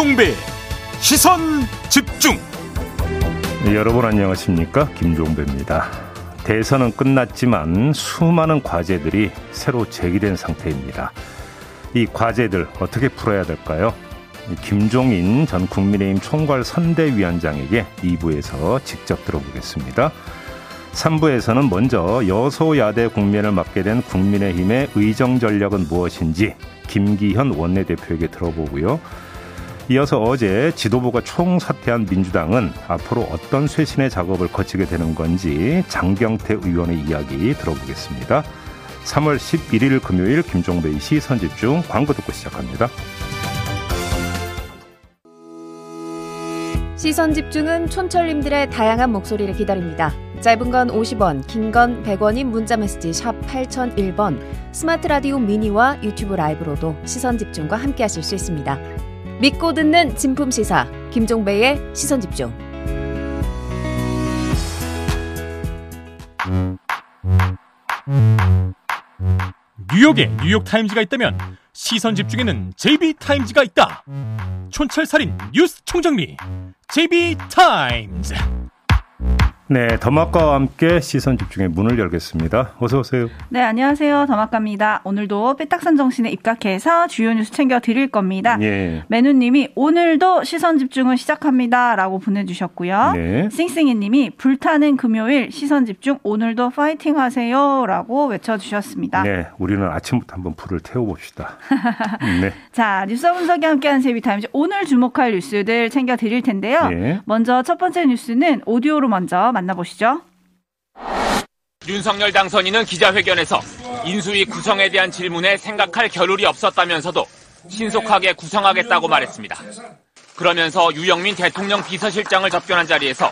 김종배. 시선 집중. 네, 여러분 안녕하십니까? 김종배입니다. 대선은 끝났지만 수많은 과제들이 새로 제기된 상태입니다. 이 과제들 어떻게 풀어야 될까요? 김종인 전 국민의힘 총괄 선대위원장에게 2부에서 직접 들어보겠습니다. 3부에서는 먼저 여소야대 국면을 맡게 된 국민의힘의 의정 전략은 무엇인지 김기현 원내대표에게 들어보고요. 이어서 어제 지도부가 총사퇴한 민주당은 앞으로 어떤 쇄신의 작업을 거치게 되는 건지 장경태 의원의 이야기 들어보겠습니다. 3월 11일 금요일 김종배의 시 선집 중 광고 듣고 시작합니다. 시선 집중은 촌철님들의 다양한 목소리를 기다립니다. 짧은 건 50원, 긴 건 100원인 문자 메시지 샵 8001번, 스마트 라디오 미니와 유튜브 라이브로도 시선 집중과 함께 하실 수 있습니다. 믿고 듣는 진품 시사 김종배의 시선 집중. 뉴욕에 뉴욕 타임즈가 있다면 시선 집중에는 JB타임즈가 있다. 촌철살인 뉴스 총정리 JB타임즈. 네, 더마카와 함께 시선 집중의 문을 열겠습니다. 어서 오세요. 네, 안녕하세요. 더마카입니다. 오늘도 삐딱선 정신에 입각해서 주요 뉴스 챙겨 드릴 겁니다. 예. 매누님이 오늘도 시선 집중을 시작합니다라고 보내주셨고요. 네. 싱싱이님이 불타는 금요일 시선 집중 오늘도 파이팅하세요라고 외쳐주셨습니다. 네, 우리는 아침부터 한번 불을 태워봅시다. 네. 자, 뉴스 분석이 함께하는 세비타임즈 오늘 주목할 뉴스들 챙겨 드릴 텐데요. 예. 먼저 첫 번째 뉴스는 오디오로 먼저 만나보시죠. 윤석열 당선인은 기자회견에서 인수위 구성에 대한 질문에 생각할 겨를이 없었다면서도 신속하게 구성하겠다고 말했습니다. 그러면서 유영민 대통령 비서실장을 접견한 자리에서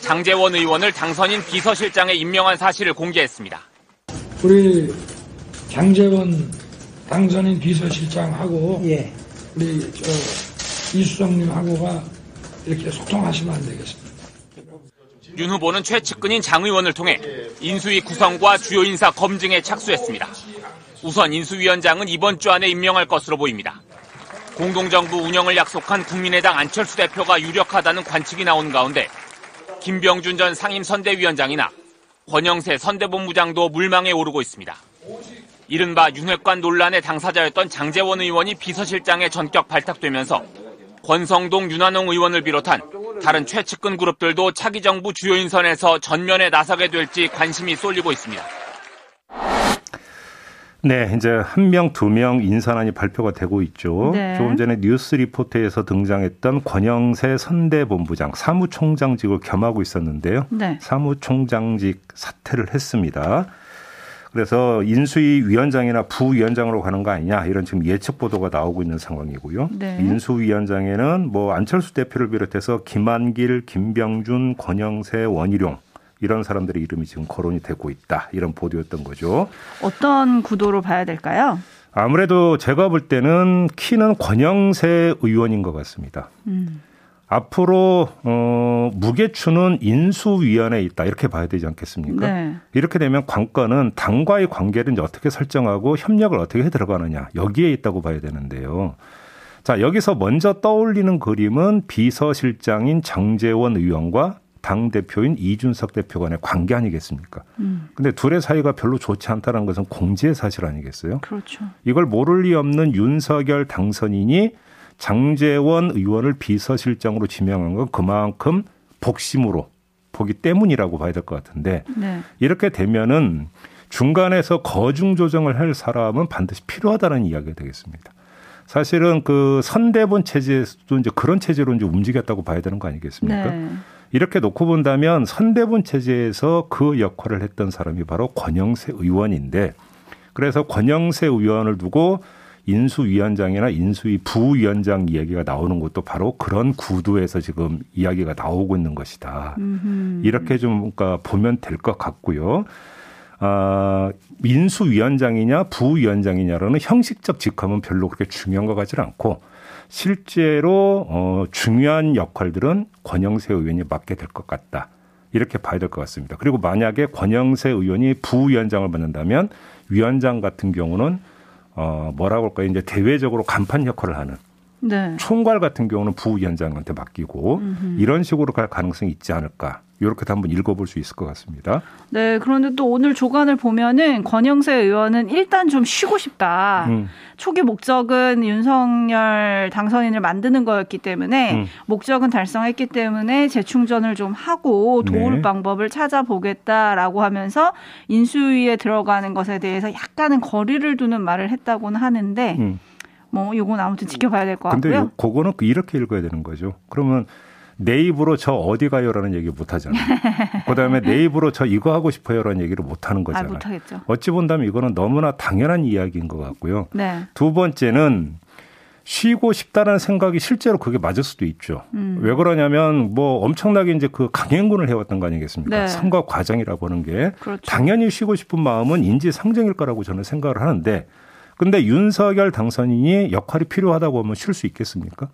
장재원 의원을 당선인 비서실장에 임명한 사실을 공개했습니다. 우리 장재원 당선인 비서실장하고 예. 우리 저 이수정님하고가 이렇게 소통하시면 안 되겠습니까? 윤 후보는 최측근인 장 의원을 통해 인수위 구성과 주요 인사 검증에 착수했습니다. 우선 인수위원장은 이번 주 안에 임명할 것으로 보입니다. 공동정부 운영을 약속한 국민의당 안철수 대표가 유력하다는 관측이 나오는 가운데 김병준 전 상임선대위원장이나 권영세 선대본부장도 물망에 오르고 있습니다. 이른바 윤핵관 논란의 당사자였던 장재원 의원이 비서실장에 전격 발탁되면서 권성동, 윤한홍 의원을 비롯한 다른 최측근 그룹들도 차기 정부 주요 인선에서 전면에 나서게 될지 관심이 쏠리고 있습니다. 네, 이제 한 명, 두 명 인선안이 발표가 되고 있죠. 네. 조금 전에 뉴스 리포트에서 등장했던 권영세 선대본부장 사무총장직을 겸하고 있었는데요. 네. 사무총장직 사퇴를 했습니다. 그래서 인수위 위원장이나 부위원장으로 가는 거 아니냐 이런 지금 예측 보도가 나오고 있는 상황이고요. 네. 인수위원장에는 뭐 안철수 대표를 비롯해서 김한길, 김병준, 권영세, 원희룡 이런 사람들의 이름이 지금 거론이 되고 있다 이런 보도였던 거죠. 어떤 구도로 봐야 될까요? 아무래도 제가 볼 때는 키는 권영세 의원인 것 같습니다. 음. 앞으로 어, 무게추는 인수위원회에 있다 이렇게 봐야 되지 않겠습니까? 네. 이렇게 되면 관건은 당과의 관계를 이제 어떻게 설정하고 협력을 어떻게 해 들어가느냐 여기에 있다고 봐야 되는데요. 자 여기서 먼저 떠올리는 그림은 비서실장인 장재원 의원과 당 대표인 이준석 대표 간의 관계 아니겠습니까? 음. 근데 둘의 사이가 별로 좋지 않다는 것은 공지의 사실 아니겠어요? 그렇죠. 이걸 모를 리 없는 윤석열 당선인이 장재원 의원을 비서실장으로 지명한 건 그만큼 복심으로 보기 때문이라고 봐야 될 것 같은데 네. 이렇게 되면은 중간에서 거중 조정을 할 사람은 반드시 필요하다는 이야기가 되겠습니다. 사실은 그 선대본 체제에서도 이제 그런 체제로 이제 움직였다고 봐야 되는 거 아니겠습니까? 네. 이렇게 놓고 본다면 선대본 체제에서 그 역할을 했던 사람이 바로 권영세 의원인데 그래서 권영세 의원을 두고 인수위원장이나 인수위 부위원장 이야기가 나오는 것도 바로 그런 구도에서 지금 이야기가 나오고 있는 것이다. 음흠. 이렇게 좀 그러니까 보면 될 것 같고요. 아, 인수위원장이냐 부위원장이냐로는 형식적 직함은 별로 그렇게 중요한 것 같지는 않고 실제로 어, 중요한 역할들은 권영세 의원이 맡게 될 것 같다. 이렇게 봐야 될 것 같습니다. 그리고 만약에 권영세 의원이 부위원장을 맡는다면 위원장 같은 경우는 어, 뭐라고 할까요? 이제 대외적으로 간판 역할을 하는 네. 총괄 같은 경우는 부위원장한테 맡기고 음흠. 이런 식으로 갈 가능성이 있지 않을까. 이렇게도 한번 읽어볼 수 있을 것 같습니다. 네, 그런데 또 오늘 조간을 보면은 권영세 의원은 일단 좀 쉬고 싶다. 음. 초기 목적은 윤석열 당선인을 만드는 거였기 때문에 음. 목적은 달성했기 때문에 재충전을 좀 하고 도울 네. 방법을 찾아보겠다라고 하면서 인수위에 들어가는 것에 대해서 약간은 거리를 두는 말을 했다고는 하는데 음. 뭐 요건 아무튼 지켜봐야 될 것 같고요. 근데 그거는 이렇게 읽어야 되는 거죠. 그러면 내 입으로 저 어디 가요라는 얘기 못 하잖아요. 그다음에 내 입으로 저 이거 하고 싶어요라는 얘기를 못 하는 거잖아요. 아, 못 하겠죠. 어찌 본다면 이거는 너무나 당연한 이야기인 것 같고요. 네. 두 번째는 쉬고 싶다는 생각이 실제로 그게 맞을 수도 있죠. 음. 왜 그러냐면 뭐 엄청나게 이제 그 강행군을 해왔던 거 아니겠습니까? 네. 선거 과정이라고 하는 게 그렇죠. 당연히 쉬고 싶은 마음은 인지 상정일 거라고 저는 생각을 하는데 근데 윤석열 당선인이 역할이 필요하다고 하면 쉴 수 있겠습니까?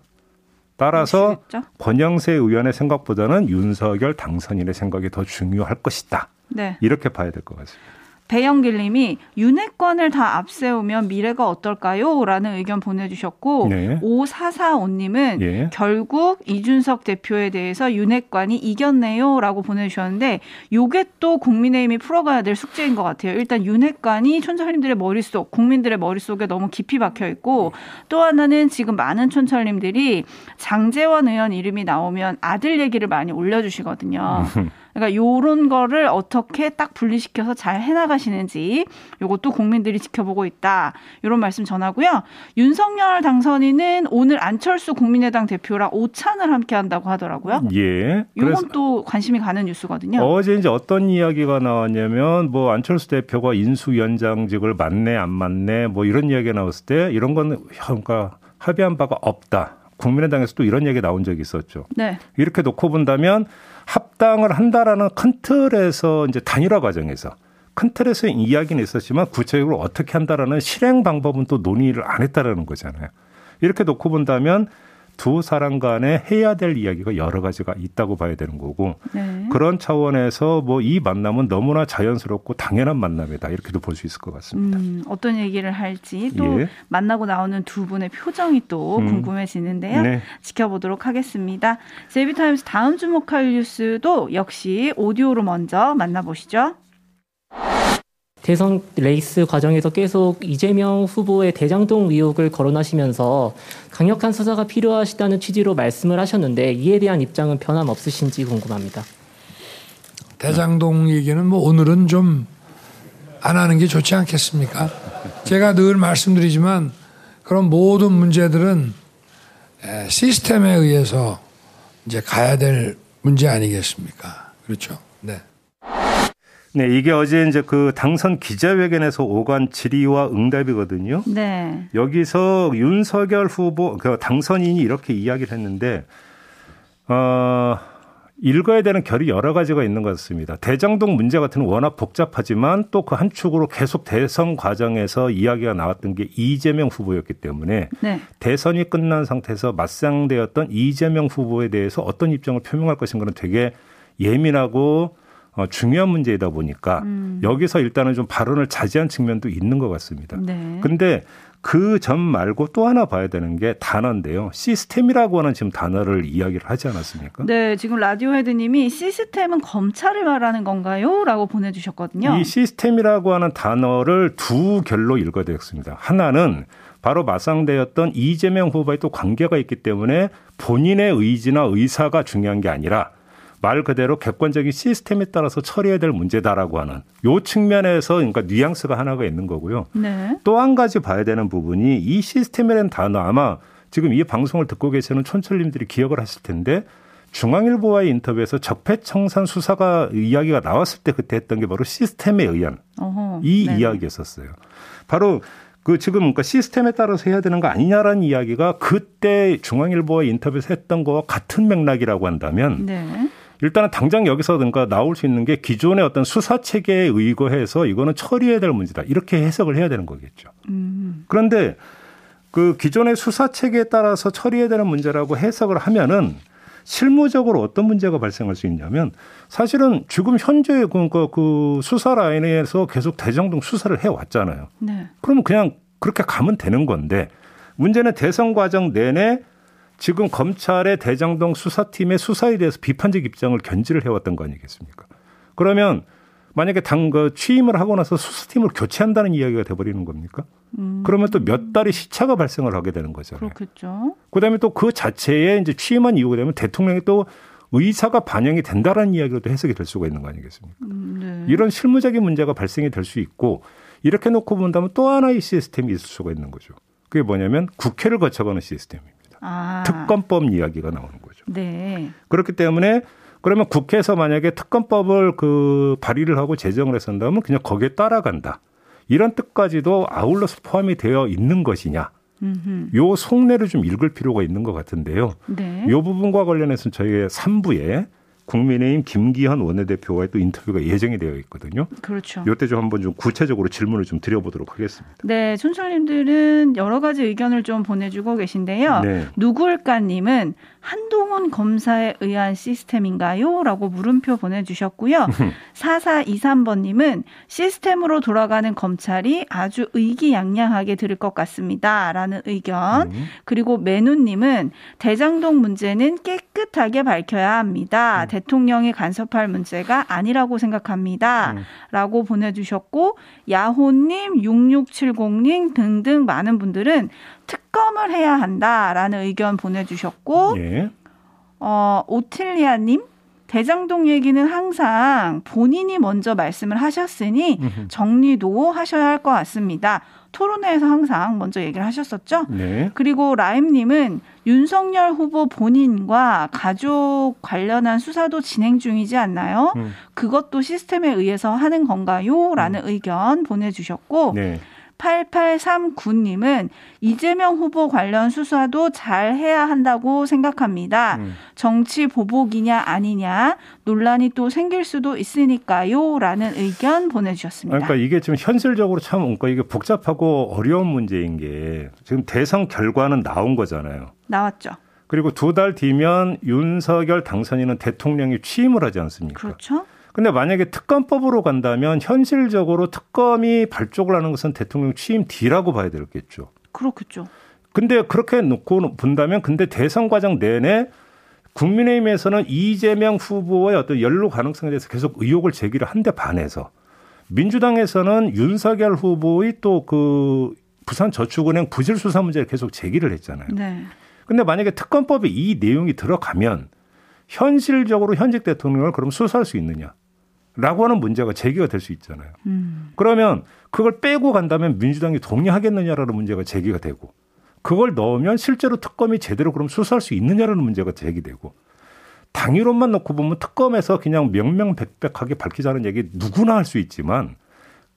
따라서 권영세 의원의 생각보다는 윤석열 당선인의 생각이 더 중요할 것이다. 네. 이렇게 봐야 될 것 같습니다. 배영길 님이 윤회권을 다 앞세우면 미래가 어떨까요? 라는 의견 보내주셨고 네. 5445 님은 예. 결국 이준석 대표에 대해서 윤회관이 이겼네요 라고 보내주셨는데 요게 또 국민의힘이 풀어가야 될 숙제인 것 같아요. 일단 윤회관이 촌철님들의 머릿속 국민들의 머릿속에 너무 깊이 박혀 있고 또 하나는 지금 많은 촌철님들이 장재원 의원 이름이 나오면 아들 얘기를 많이 올려주시거든요. 그러니까 요런 거를 어떻게 딱 분리시켜서 잘 해나가시는지 요것도 국민들이 지켜보고 있다. 이런 말씀 전하고요. 윤석열 당선인은 오늘 안철수 국민의당 대표랑 오찬을 함께 한다고 하더라고요. 예. 요건 또 관심이 가는 뉴스거든요. 어제 이제 어떤 이야기가 나왔냐면 뭐 안철수 대표가 인수위원장직을 맞네 안 맞네 뭐 이런 이야기가 나왔을 때 이런 건 그러니까 합의한 바가 없다. 국민의당에서도 이런 얘기 나온 적이 있었죠. 네. 이렇게 놓고 본다면 합당을 한다라는 큰 틀에서 이제 단일화 과정에서 큰 틀에서 이야기는 있었지만 구체적으로 어떻게 한다라는 실행 방법은 또 논의를 안 했다라는 거잖아요. 이렇게 놓고 본다면 두 사람 간에 해야 될 이야기가 여러 가지가 있다고 봐야 되는 거고 네. 그런 차원에서 뭐 이 만남은 너무나 자연스럽고 당연한 만남이다 이렇게도 볼 수 있을 것 같습니다. 음, 어떤 얘기를 할지 또 예. 만나고 나오는 두 분의 표정이 또 음. 궁금해지는데요. 네. 지켜보도록 하겠습니다. 제비타임스 다음 주목할 뉴스도 역시 오디오로 먼저 만나보시죠. 대선 레이스 과정에서 계속 이재명 후보의 대장동 의혹을 거론하시면서 강력한 수사가 필요하시다는 취지로 말씀을 하셨는데 이에 대한 입장은 변함없으신지 궁금합니다. 대장동 얘기는 뭐 오늘은 좀 안 하는 게 좋지 않겠습니까? 제가 늘 말씀드리지만 그런 모든 문제들은 시스템에 의해서 이제 가야 될 문제 아니겠습니까? 그렇죠. 네. 네, 이게 어제 이제 그 당선 기자회견에서 오간 질의와 응답이거든요. 네. 여기서 윤석열 후보, 그 당선인이 이렇게 이야기를 했는데, 어, 읽어야 되는 결이 여러 가지가 있는 것 같습니다. 대장동 문제 같은 건 워낙 복잡하지만 또 그 한 축으로 계속 대선 과정에서 이야기가 나왔던 게 이재명 후보였기 때문에 네. 대선이 끝난 상태에서 맞상대였던 이재명 후보에 대해서 어떤 입장을 표명할 것인가는 되게 예민하고 어, 중요한 문제이다 보니까 음. 여기서 일단은 좀 발언을 자제한 측면도 있는 것 같습니다. 네. 근데 그 점 말고 또 하나 봐야 되는 게 단어인데요. 시스템이라고 하는 지금 단어를 이야기를 하지 않았습니까? 네, 지금 라디오 헤드님이 시스템은 검찰을 말하는 건가요? 라고 보내주셨거든요. 이 시스템이라고 하는 단어를 두 결로 읽어야 되겠습니다. 하나는 바로 맞상대였던 이재명 후보에 또 관계가 있기 때문에 본인의 의지나 의사가 중요한 게 아니라 말 그대로 객관적인 시스템에 따라서 처리해야 될 문제다라고 하는 요 측면에서 그러니까 뉘앙스가 하나가 있는 거고요. 네. 또한 가지 봐야 되는 부분이 이 시스템이라는 단어 아마 지금 이 방송을 듣고 계시는 촌철님들이 기억을 하실 텐데 중앙일보와의 인터뷰에서 적폐청산 수사가 이야기가 나왔을 때 그때 했던 게 바로 시스템에 의한 어허, 이 네. 이야기였었어요. 바로 그 지금 그러니까 시스템에 따라서 해야 되는 거 아니냐라는 이야기가 그때 중앙일보와 인터뷰에서 했던 거와 같은 맥락이라고 한다면 네. 일단은 당장 여기서 그러니까 나올 수 있는 게 기존의 어떤 수사 체계에 의거해서 이거는 처리해야 될 문제다. 이렇게 해석을 해야 되는 거겠죠. 음. 그런데 그 기존의 수사 체계에 따라서 처리해야 되는 문제라고 해석을 하면은 실무적으로 어떤 문제가 발생할 수 있냐면 사실은 지금 현재 그러니까 그 수사 라인에서 계속 대장동 수사를 해 왔잖아요. 네. 그러면 그냥 그렇게 가면 되는 건데 문제는 대선 과정 내내 지금 검찰의 대장동 수사팀의 수사에 대해서 비판적 입장을 견지를 해왔던 거 아니겠습니까? 그러면 만약에 당그 취임을 하고 나서 수사팀을 교체한다는 이야기가 돼버리는 겁니까? 음. 그러면 또 몇 달의 시차가 발생을 하게 되는 거잖아요. 그렇겠죠. 그다음에 또 그 자체에 이제 취임한 이유가 되면 대통령이 또 의사가 반영이 된다라는 이야기로 또 해석이 될 수가 있는 거 아니겠습니까? 음, 네. 이런 실무적인 문제가 발생이 될 수 있고 이렇게 놓고 본다면 또 하나의 시스템이 있을 수가 있는 거죠. 그게 뭐냐면 국회를 거쳐가는 시스템입니다. 아. 특검법 이야기가 나오는 거죠. 네. 그렇기 때문에 그러면 국회에서 만약에 특검법을 그 발의를 하고 제정을 한다면 그냥 거기에 따라간다. 이런 뜻까지도 아울러서 포함이 되어 있는 것이냐. 음흠. 요 속내를 좀 읽을 필요가 있는 것 같은데요. 네. 요 부분과 관련해서는 저희의 3부에 국민의힘 김기현 원내대표와의 또 인터뷰가 예정이 되어 있거든요. 그렇죠. 이때 좀 한번 좀 구체적으로 질문을 좀 드려보도록 하겠습니다. 네, 촌철님들은 여러 가지 의견을 좀 보내주고 계신데요. 네. 누굴까님은 한동훈 검사에 의한 시스템인가요? 라고 물음표 보내주셨고요. 4423번님은 시스템으로 돌아가는 검찰이 아주 의기양양하게 들을 것 같습니다. 라는 의견. 음. 그리고 매누님은 대장동 문제는 깨끗하게 밝혀야 합니다. 음. 대통령이 간섭할 문제가 아니라고 생각합니다. 음. 라고 보내주셨고, 야호님, 6670님 등등 많은 분들은 특검을 해야 한다라는 의견 보내주셨고, 예. 어, 오틸리아님, 대장동 얘기는 항상 본인이 먼저 말씀을 하셨으니 정리도 하셔야 할 것 같습니다. 토론회에서 항상 먼저 얘기를 하셨었죠. 네. 그리고 라임님은 윤석열 후보 본인과 가족 관련한 수사도 진행 중이지 않나요? 음. 그것도 시스템에 의해서 하는 건가요? 라는 음. 의견 보내주셨고, 네. 8839님은 이재명 후보 관련 수사도 잘 해야 한다고 생각합니다. 음. 정치 보복이냐 아니냐 논란이 또 생길 수도 있으니까요. 라는 의견 보내주셨습니다. 그러니까 이게 지금 현실적으로 참 그러니까 이게 복잡하고 어려운 문제인 게 지금 대선 결과는 나온 거잖아요. 나왔죠. 그리고 두 달 뒤면 윤석열 당선인은 대통령이 취임을 하지 않습니까? 그렇죠. 근데 만약에 특검법으로 간다면 현실적으로 특검이 발족을 하는 것은 대통령 취임 뒤라고 봐야 되겠죠. 그렇겠죠. 근데 그렇게 놓고 본다면 근데 대선 과정 내내 국민의힘에서는 이재명 후보의 어떤 연루 가능성에 대해서 계속 의혹을 제기를 한데 반해서 민주당에서는 윤석열 후보의 또 그 부산 저축은행 부실 수사 문제를 계속 제기를 했잖아요. 네. 근데 만약에 특검법에 이 내용이 들어가면 현실적으로 현직 대통령을 그럼 수사할 수 있느냐? 라고 하는 문제가 제기가 될 수 있잖아요. 음. 그러면 그걸 빼고 간다면 민주당이 동의하겠느냐라는 문제가 제기가 되고 그걸 넣으면 실제로 특검이 제대로 그럼 수사할 수 있느냐라는 문제가 제기되고 당위론만 놓고 보면 특검에서 그냥 명명백백하게 밝히자는 얘기 누구나 할 수 있지만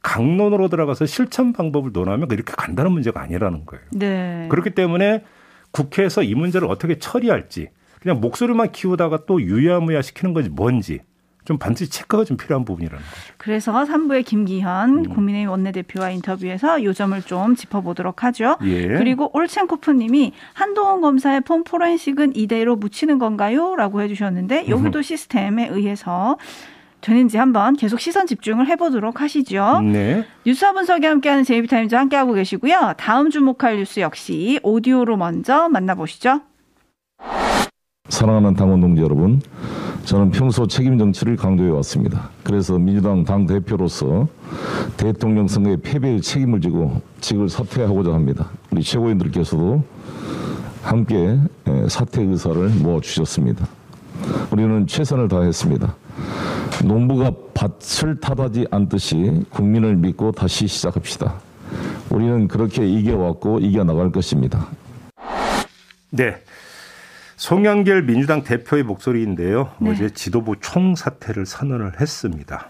강론으로 들어가서 실천 방법을 논하면 이렇게 간다는 문제가 아니라는 거예요. 네. 그렇기 때문에 국회에서 이 문제를 어떻게 처리할지 그냥 목소리만 키우다가 또 유야무야 시키는 건지 뭔지 좀 반드시 체크가 좀 필요한 부분이라는 거죠. 그래서 3부의 김기현 음. 국민의힘 원내대표와 인터뷰에서 요 점을 좀 짚어보도록 하죠. 예. 그리고 올첸코프님이 한동훈 검사의 폰 포렌식은 이대로 묻히는 건가요? 라고 해주셨는데 여기도 시스템에 의해서 되는지 한번 계속 시선 집중을 해보도록 하시죠. 네. 뉴스와 분석이 함께하는 제이비타임즈 함께하고 계시고요. 다음 주목할 뉴스 역시 오디오로 먼저 만나보시죠. 사랑하는 당원 동지 여러분, 저는 평소 책임 정치를 강조해 왔습니다. 그래서 민주당 당 대표로서 대통령 선거의 패배의 책임을 지고 직을 사퇴하고자 합니다. 우리 최고위원들께서도 함께 사퇴 의사를 모아 주셨습니다. 우리는 최선을 다했습니다. 농부가 밭을 탓하지 않듯이 국민을 믿고 다시 시작합시다. 우리는 그렇게 이겨왔고 이겨나갈 것입니다. 네. 송영길 민주당 대표의 목소리인데요. 네. 어제 지도부 총사퇴를 선언을 했습니다.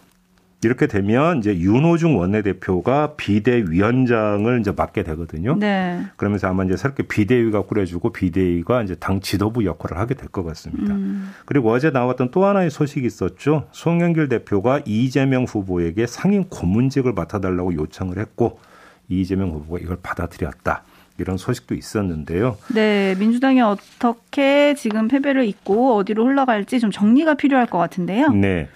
이렇게 되면 이제 윤호중 원내대표가 비대위원장을 이제 맡게 되거든요. 네. 그러면서 아마 이제 새롭게 비대위가 꾸려지고 비대위가 이제 당 지도부 역할을 하게 될 것 같습니다. 음. 그리고 어제 나왔던 또 하나의 소식이 있었죠. 송영길 대표가 이재명 후보에게 상임 고문직을 맡아달라고 요청을 했고 이재명 후보가 이걸 받아들였다. 이런 소식도 있었는데요. 네, 민주당이 어떻게 지금 패배를 잇고 어디로 흘러갈지 좀 정리가 필요할 것 같은데요. 네.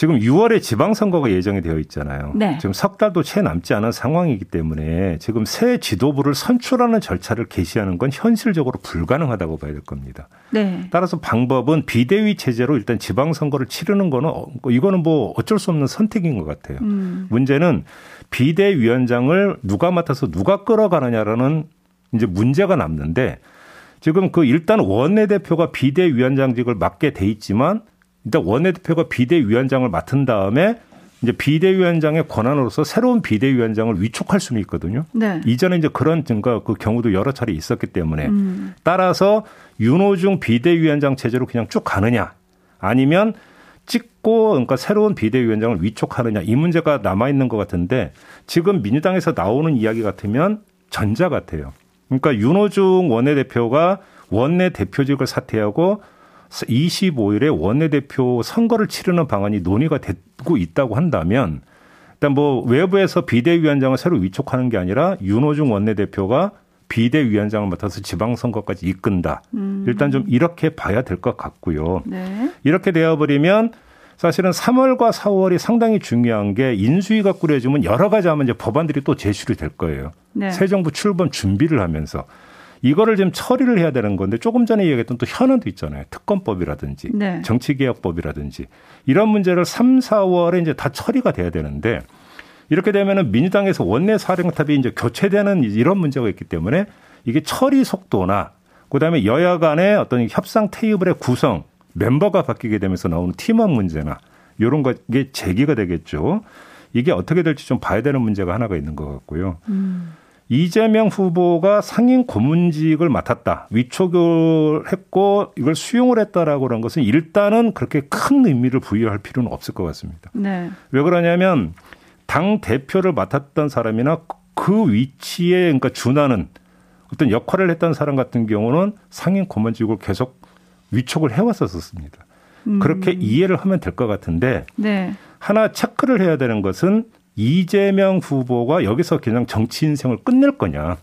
지금 6월에 지방선거가 예정이 되어 있잖아요. 네. 지금 석 달도 채 남지 않은 상황이기 때문에 지금 새 지도부를 선출하는 절차를 개시하는 건 현실적으로 불가능하다고 봐야 될 겁니다. 네. 따라서 방법은 비대위 체제로 일단 지방선거를 치르는 거는 어, 이거는 뭐 어쩔 수 없는 선택인 것 같아요. 음. 문제는 비대위원장을 누가 맡아서 누가 끌어가느냐라는 이제 문제가 남는데 지금 그 일단 원내대표가 비대위원장직을 맡게 돼 있지만 일단 원내대표가 비대위원장을 맡은 다음에 이제 비대위원장의 권한으로서 새로운 비대위원장을 위촉할 수는 있거든요. 네. 이전에 이제 그런 증가 그 경우도 여러 차례 있었기 때문에 음. 따라서 윤호중 비대위원장 체제로 그냥 쭉 가느냐 아니면 찍고 그러니까 새로운 비대위원장을 위촉하느냐 이 문제가 남아 있는 것 같은데 지금 민주당에서 나오는 이야기 같으면 전자 같아요. 그러니까 윤호중 원내대표가 원내 대표직을 사퇴하고 25일에 원내대표 선거를 치르는 방안이 논의가 되고 있다고 한다면 일단 뭐 외부에서 비대위원장을 새로 위촉하는 게 아니라 윤호중 원내대표가 비대위원장을 맡아서 지방선거까지 이끈다. 음. 일단 좀 이렇게 봐야 될 것 같고요. 네. 이렇게 되어버리면 사실은 3월과 4월이 상당히 중요한 게 인수위가 꾸려지면 여러 가지 하면 이제 법안들이 또 제출이 될 거예요. 네. 새 정부 출범 준비를 하면서 이거를 지금 처리를 해야 되는 건데 조금 전에 얘기했던 또 현안도 있잖아요. 특검법이라든지 네. 정치개혁법이라든지 이런 문제를 3, 4월에 이제 다 처리가 돼야 되는데 이렇게 되면은 민주당에서 원내 사령탑이 이제 교체되는 이런 문제가 있기 때문에 이게 처리 속도나 그다음에 여야 간의 어떤 협상 테이블의 구성 멤버가 바뀌게 되면서 나오는 팀원 문제나 이런 것이 제기가 되겠죠. 이게 어떻게 될지 좀 봐야 되는 문제가 하나가 있는 것 같고요. 음. 이재명 후보가 상임 고문직을 맡았다. 위촉을 했고 이걸 수용을 했다라고 그런 것은 일단은 그렇게 큰 의미를 부여할 필요는 없을 것 같습니다. 네. 왜 그러냐면 당 대표를 맡았던 사람이나 그 위치에 그러니까 준하는 어떤 역할을 했던 사람 같은 경우는 상임 고문직을 계속 위촉을 해왔었습니다. 음. 그렇게 이해를 하면 될 것 같은데 네. 하나 체크를 해야 되는 것은 이재명 후보가 여기서 그냥 정치 인생을 끝낼 거냐.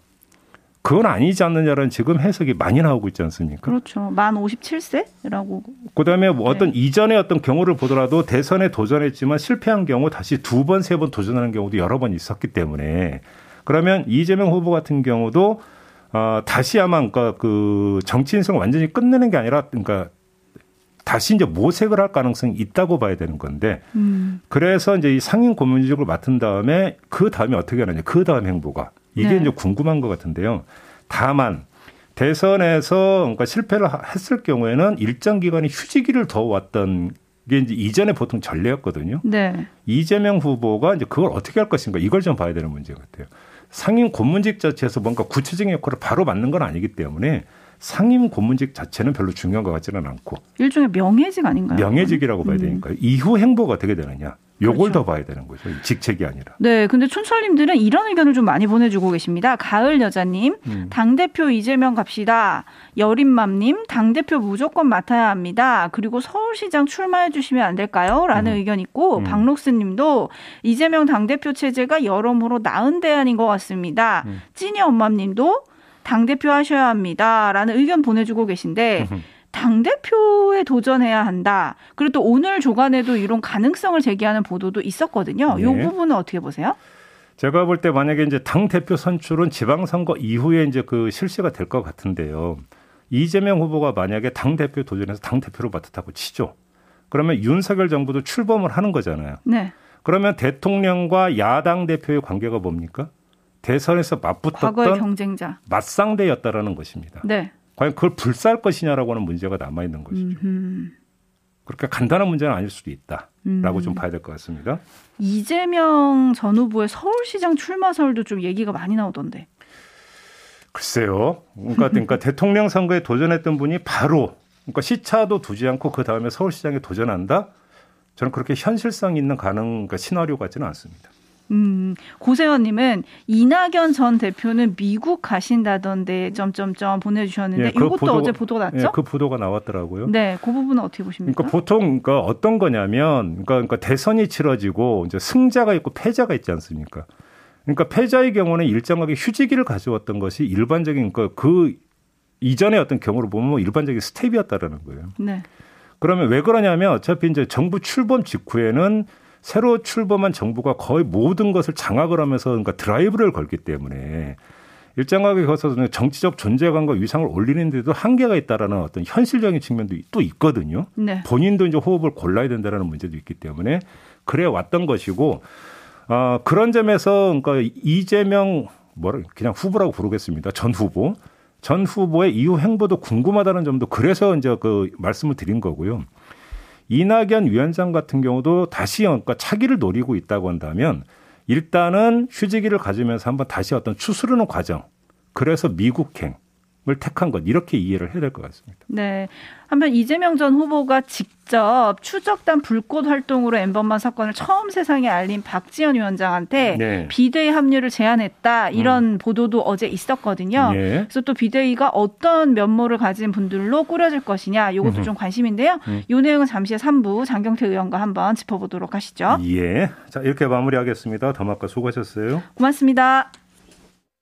그건 아니지 않느냐라는 지금 해석이 많이 나오고 있지 않습니까? 그렇죠. 만 57세라고. 그다음에 뭐 어떤 네. 이전의 어떤 경우를 보더라도 대선에 도전했지만 실패한 경우 다시 두 번, 세 번 도전하는 경우도 여러 번 있었기 때문에 그러면 이재명 후보 같은 경우도 어, 다시 아마 그러니까 그 정치 인생을 완전히 끝내는 게 아니라 그러니까 다시 이제 모색을 할 가능성이 있다고 봐야 되는 건데 음. 그래서 이제 이 상임 고문직을 맡은 다음에 그 다음에 어떻게 하느냐 그 다음 행보가 이게 네. 이제 궁금한 것 같은데요. 다만 대선에서 그러니까 실패를 했을 경우에는 일정 기간의 휴지기를 더 왔던 게 이제 이전에 보통 전례였거든요. 네. 이재명 후보가 이제 그걸 어떻게 할 것인가 이걸 좀 봐야 되는 문제 같아요. 상임 고문직 자체에서 뭔가 구체적인 역할을 바로 맡는 건 아니기 때문에 상임 고문직 자체는 별로 중요한 것 같지는 않고 일종의 명예직 아닌가요? 명예직이라고 봐야 음. 되니까요. 이후 행보가 어떻게 되느냐. 요걸 그렇죠. 더 봐야 되는 거죠. 직책이 아니라. 네, 근데 촌철님들은 이런 의견을 좀 많이 보내주고 계십니다. 가을 여자님, 음. 당 대표 이재명 갑시다. 여린맘님, 당 대표 무조건 맡아야 합니다. 그리고 서울시장 출마해 주시면 안 될까요?라는 음. 의견 있고 음. 박록스님도 이재명 당 대표 체제가 여러모로 나은 대안인 것 같습니다. 음. 찐이 엄마님도 당대표 하셔야 합니다. 라는 의견 보내주고 계신데, 당대표에 도전해야 한다. 그리고 또 오늘 조간에도 이런 가능성을 제기하는 보도도 있었거든요. 네. 이 부분은 어떻게 보세요? 제가 볼 때 만약에 이제 당대표 선출은 지방선거 이후에 이제 그 실시가 될 것 같은데요. 이재명 후보가 만약에 당대표 도전해서 당대표로 맡았다고 치죠. 그러면 윤석열 정부도 출범을 하는 거잖아요. 네. 그러면 대통령과 야당 대표의 관계가 뭡니까? 대선에서 맞붙었던 경쟁자 맞상대였다라는 것입니다. 네. 과연 그걸 불사할 것이냐라고 하는 문제가 남아 있는 것이죠. 음흠. 그렇게 간단한 문제는 아닐 수도 있다라고 음. 좀 봐야 될 것 같습니다. 이재명 전 후보의 서울시장 출마설도 좀 얘기가 많이 나오던데. 글쎄요. 그러니까, 그러니까 대통령 선거에 도전했던 분이 바로 그러니까 시차도 두지 않고 그 다음에 서울시장에 도전한다. 저는 그렇게 현실성 있는 가능 그러니까 시나리오 같지는 않습니다. 음, 고세원님은 이낙연 전 대표는 미국 가신다던데 점점점 보내주셨는데 예, 그 이것도 보도, 어제 보도가 났죠? 예, 그 보도가 나왔더라고요. 네, 그 부분은 어떻게 보십니까? 그러니까 보통 그러니까 어떤 거냐면 그러니까, 그러니까 대선이 치러지고 이제 승자가 있고 패자가 있지 않습니까? 그러니까 패자의 경우는 일정하게 휴지기를 가져왔던 것이 일반적인 그러니까 그 이전의 어떤 경우를 보면 뭐 일반적인 스텝이었다라는 거예요. 네. 그러면 왜 그러냐면 어차피 이제 정부 출범 직후에는 새로 출범한 정부가 거의 모든 것을 장악을 하면서 그러니까 드라이브를 걸기 때문에 일정하게 거서 정치적 존재감과 위상을 올리는데도 한계가 있다라는 어떤 현실적인 측면도 또 있거든요. 네. 본인도 이제 호흡을 골라야 된다라는 문제도 있기 때문에 그래 왔던 것이고 어, 그런 점에서 그러니까 이재명 뭐라 그냥 후보라고 부르겠습니다. 전 후보. 전 후보의 이후 행보도 궁금하다는 점도 그래서 이제 그 말씀을 드린 거고요. 이낙연 위원장 같은 경우도 다시 그러니까 차기를 노리고 있다고 한다면 일단은 휴지기를 가지면서 한번 다시 어떤 추스르는 과정. 그래서 미국행 을 택한 것 이렇게 이해를 해야 될 것 같습니다. 네. 한편 이재명 전 후보가 직접 추적단 불꽃 활동으로 엠번만 사건을 처음 세상에 알린 박지원 위원장한테 네. 비대위 합류를 제안했다 이런 음. 보도도 어제 있었거든요. 네. 그래서 또 비대위가 어떤 면모를 가진 분들로 꾸려질 것이냐 이것도 좀 관심인데요. 음. 이 내용은 잠시 후 3부 장경태 의원과 한번 짚어보도록 하시죠. 예. 자 이렇게 마무리하겠습니다. 더마카 수고하셨어요. 고맙습니다.